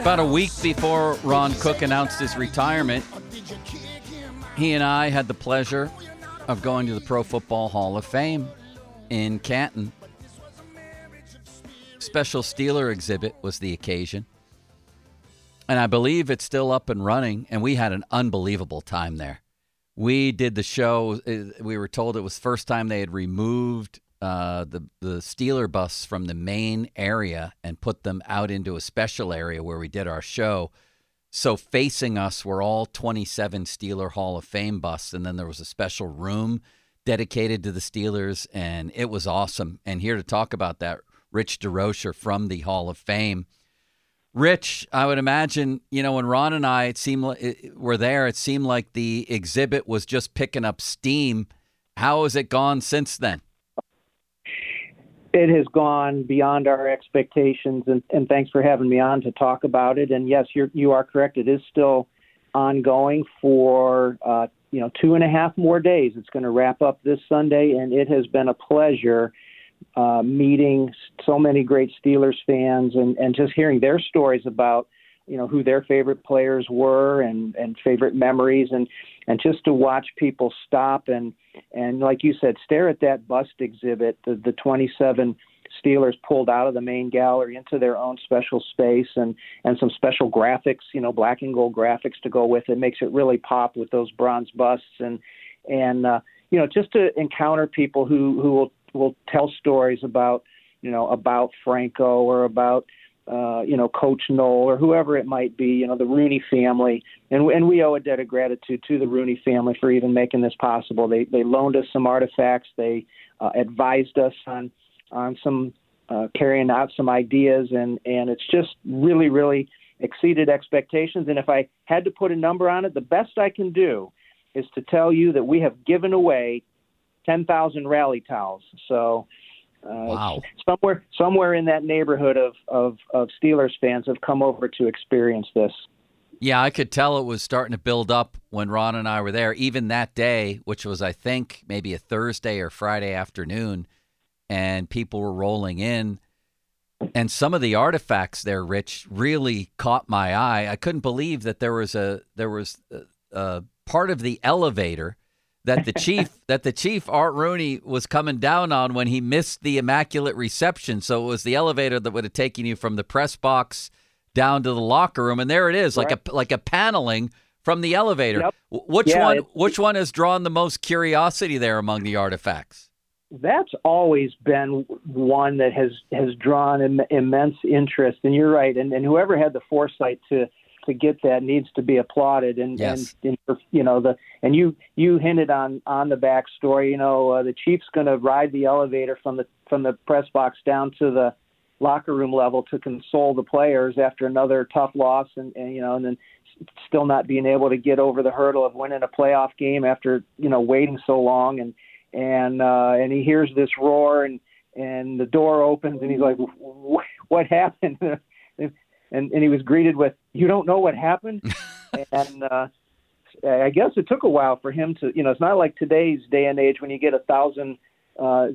About a week before Ron Cook announced his retirement, he and I had the pleasure of going to the Pro Football Hall of Fame in Canton. Special Steeler exhibit was the occasion. And I believe it's still up and running, and we had an unbelievable time there. We did the show. uh, We were told it was the first time they had removed uh, the the Steeler bus from the main area and put them out into a special area where we did our show. So facing us were all 27 Steeler Hall of Fame busts, and then there was a special room dedicated to the Steelers, and it was awesome. And here to talk about that, Rich Desrosiers from the Hall of Fame. Rich, I would imagine, you know, when Ron and I it seemed like, it, were there, it seemed like the exhibit was just picking up steam. How has it gone since then? It has gone beyond our expectations and, and thanks for having me on to talk about it. And yes you're you are correct. It is still ongoing for uh, you know two and a half more days. It's going to wrap up this sunday and it has been a pleasure uh, meeting so many great steelers fans and, and just hearing their stories about you know who their favorite players were and and favorite memories. And and just to watch people stop and and like you said stare at that bust exhibit the the 27 Steelers pulled out of the main gallery into their own special space and and some special graphics you know black and gold graphics to go with. It makes it really pop with those bronze busts and and uh you know just to encounter people who who will will tell stories about you know about Franco or about uh, you know, Coach Noll or whoever it might be, you know, the Rooney family, and and we owe a debt of gratitude to the Rooney family for even making this possible. They they loaned us some artifacts, they uh, advised us on on some uh, carrying out some ideas, and and it's just really really exceeded expectations. And if I had to put a number on it, the best I can do is to tell you that we have given away ten thousand rally towels. So uh, Wow. Somewhere, somewhere in that neighborhood of, of, of Steelers fans have come over to experience this. Yeah, I could tell it was starting to build up when Ron and I were there. Even that day, which was, I think, maybe a Thursday or Friday afternoon, and people were rolling in. And some of the artifacts there, Rich, really caught my eye. I couldn't believe that there was a there was a, a part of the elevator that the chief that the chief Art Rooney was coming down on when he missed the immaculate reception. So it was the elevator that would have taken you from the press box down to the locker room, and there it is, like a like a paneling from the elevator. Yep. Which Yeah, one? which one has drawn the most curiosity there among the artifacts? That's always been one that has has drawn Im- immense interest, and you're right. And, and whoever had the foresight to to get that needs to be applauded. And, Yes. and, and you know the and you you hinted on on the backstory. You know uh, the Chiefs going to ride the elevator from the from the press box down to the locker room level to console the players after another tough loss, and, and you know and then still not being able to get over the hurdle of winning a playoff game after you know waiting so long and and uh, and he hears this roar and and the door opens and he's like, "Wh- "What happened?" and and he was greeted with, "You don't know what happened," and uh, I guess it took a while for him to, you know, it's not like today's day and age when you get a thousand uh,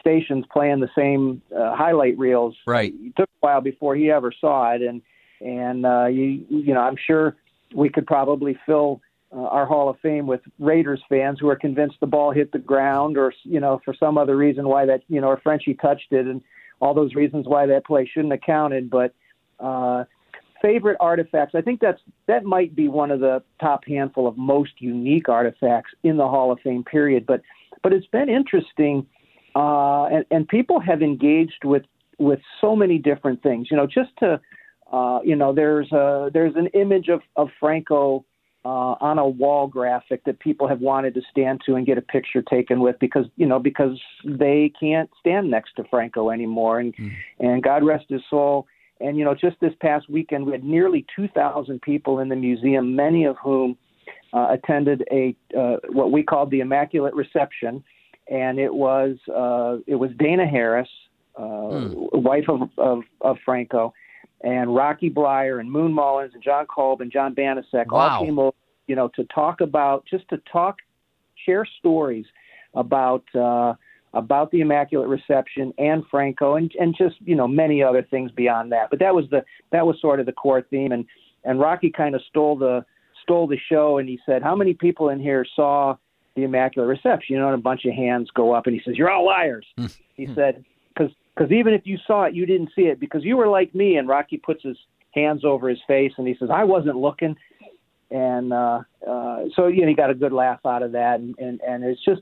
stations playing the same uh, highlight reels. Right. It took a while before he ever saw it, and and uh, you you know I'm sure we could probably fill uh, our Hall of Fame with Raiders fans who are convinced the ball hit the ground, or you know for some other reason why that you know or Frenchie touched it, and all those reasons why that play shouldn't have counted. But uh, favorite artifacts, I think that's that might be one of the top handful of most unique artifacts in the Hall of Fame period. But but it's been interesting, uh, and, and people have engaged with with so many different things. You know, just to uh, you know, there's a there's an image of of Franco uh, on a wall graphic that people have wanted to stand to and get a picture taken with because you know because they can't stand next to Franco anymore and mm. and God rest his soul and you know just this past weekend we had nearly 2,000 people in the museum many of whom uh, attended a uh, what we called the Immaculate Reception and it was uh, it was Dana Harris uh, mm. wife of, of of Franco and Rocky Bleier and Moon Mullins and John Kolb and John Banaszak wow. all came over, you know, to talk about just to talk, share stories about uh, about the Immaculate Reception and Franco and and just you know many other things beyond that. But that was the that was sort of the core theme, and and Rocky kind of stole the stole the show, and he said, "How many people in here saw?" the Immaculate Reception, you know, and a bunch of hands go up, and he says, "You're all liars." Hmm. he said, "Because because even if you saw it, you didn't see it because you were like me. And Rocky puts his hands over his face and he says, I wasn't looking. And uh, uh, so, you know, he got a good laugh out of that. And, and, and it's just,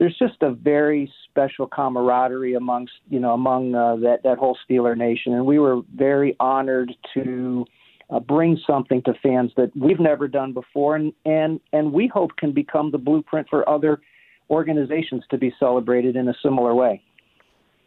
there's just a very special camaraderie amongst, you know, among uh, that, that whole Steeler nation. And we were very honored to uh, bring something to fans that we've never done before. And, and, and we hope can become the blueprint for other organizations to be celebrated in a similar way.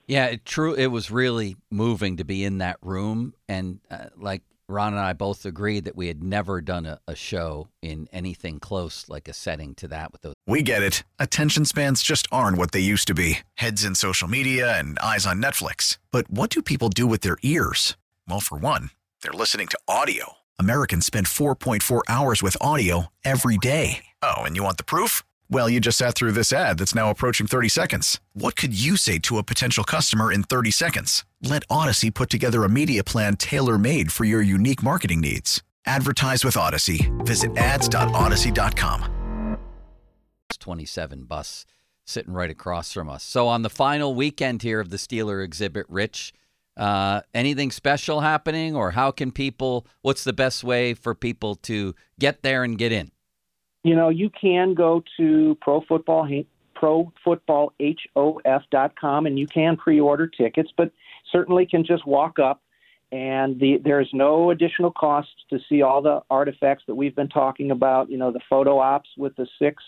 Yeah, it true. It was really moving to be in that room, and uh, like Ron and I both agreed that we had never done a, a, show in anything close like a setting to that with those. We get it. Attention spans just aren't what they used to be. Heads in social media and eyes on Netflix. But what do people do with their ears? Well, for one, they're listening to audio. Americans spend 4.4 hours with audio every day. Oh, and you want the proof? Well, you just sat through this ad that's now approaching 30 seconds. What could you say to a potential customer in 30 seconds? Let Audacy put together a media plan tailor made for your unique marketing needs. Advertise with Audacy. Visit ads.audacy.com. 27 bus sitting right across from us. So, on the final weekend here of the Steeler exhibit, Rich, uh, anything special happening, or how can people, what's the best way for people to get there and get in? You know, you can go to pro football profootballhof.com and you can pre-order tickets, but certainly can just walk up and the, there's no additional cost to see all the artifacts that we've been talking about. You know, the photo ops with the six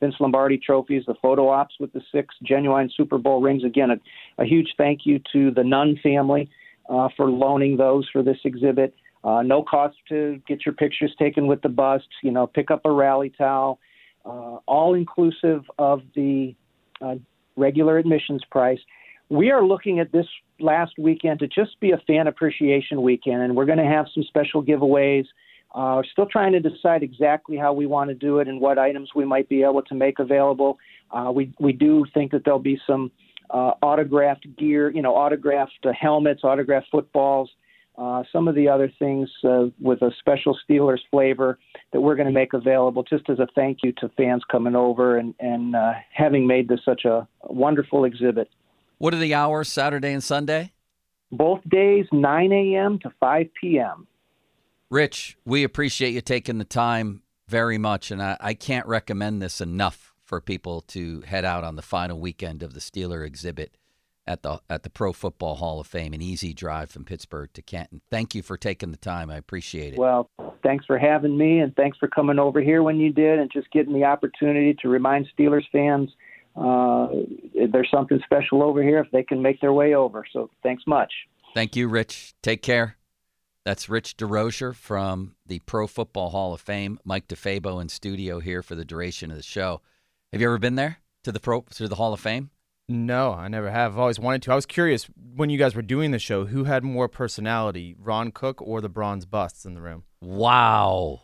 Vince Lombardi trophies, the photo ops with the six genuine Super Bowl rings. Again, a, a huge thank you to the Nunn family uh, for loaning those for this exhibit. Uh, no cost to get your pictures taken with the bust. You know, pick up a rally towel, uh, all inclusive of the uh, regular admissions price. We are looking at this last weekend to just be a fan appreciation weekend, and we're going to have some special giveaways. Uh, still trying to decide exactly how we want to do it and what items we might be able to make available. Uh, we we do think that there'll be some uh, autographed gear, you know, autographed uh, helmets, autographed footballs, uh, some of the other things uh, with a special Steelers flavor that we're going to make available just as a thank you to fans coming over and, and uh, having made this such a wonderful exhibit. What are the hours, Saturday and Sunday? Both days, 9 a.m. to 5 p.m. Rich, we appreciate you taking the time very much, and I, I can't recommend this enough for people to head out on the final weekend of the Steeler exhibit at the at the Pro Football Hall of Fame, an easy drive from Pittsburgh to Canton. Thank you for taking the time. I appreciate it. Well, thanks for having me, and thanks for coming over here when you did, and just getting the opportunity to remind Steelers fans uh, there's something special over here if they can make their way over. So thanks much. Thank you, Rich. Take care. That's Rich Desrosiers from the Pro Football Hall of Fame. Mike DeFabo in studio here for the duration of the show. Have you ever been there to the Pro to the Hall of Fame? No, I never have. I've always wanted to. I was curious when you guys were doing the show, who had more personality, Ron Cook or the bronze busts in the room? Wow.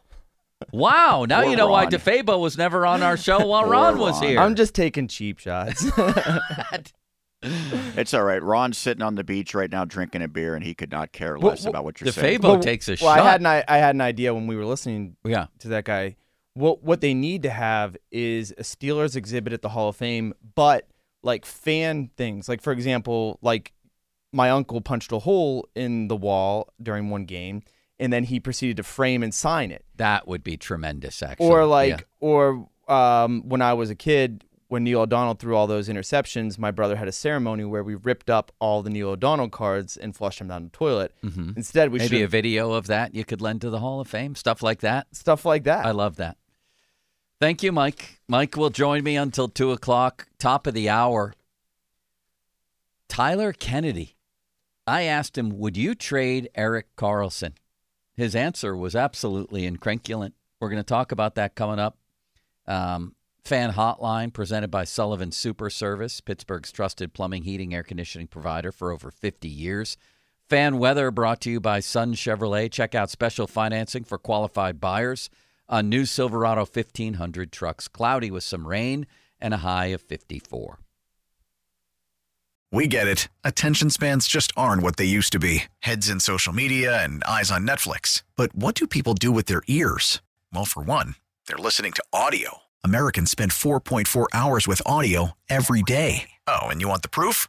Wow. Now you know why DeFabo was never on our show while Poor Ron was here. I'm just taking cheap shots. It's all right. Ron's sitting on the beach right now drinking a beer, and he could not care less well, about what you're DeFabo saying. Well, takes a well, shot. I had an I, I had an idea when we were listening yeah. to that guy. What what they need to have is a Steelers exhibit at the Hall of Fame, but like fan things. Like for example, like my uncle punched a hole in the wall during one game, and then he proceeded to frame and sign it. That would be tremendous, actually. or like Yeah. or um, when I was a kid, when Neil O'Donnell threw all those interceptions, my brother had a ceremony where we ripped up all the Neil O'Donnell cards and flushed them down the toilet. Mhm. Instead, we maybe a video of that you could lend to the Hall of Fame, stuff like that. stuff like that. I love that. Thank you, Mike. Mike will join me until two o'clock, top of the hour. Tyler Kennedy. I asked him, would you trade Erik Karlsson? His answer was absolutely incredulent. We're going to talk about that coming up. Um, fan hotline presented by Sullivan Super Service, Pittsburgh's trusted plumbing, heating, air conditioning provider for over 50 years. Fan weather brought to you by Sun Chevrolet. Check out special financing for qualified buyers on new Silverado 1500 trucks. Cloudy with some rain and a high of 54. We get it. Attention spans just aren't what they used to be heads in social media and eyes on Netflix. But what do people do with their ears? Well, for one, they're listening to audio. Americans spend 4.4 hours with audio every day. Oh, and you want the proof?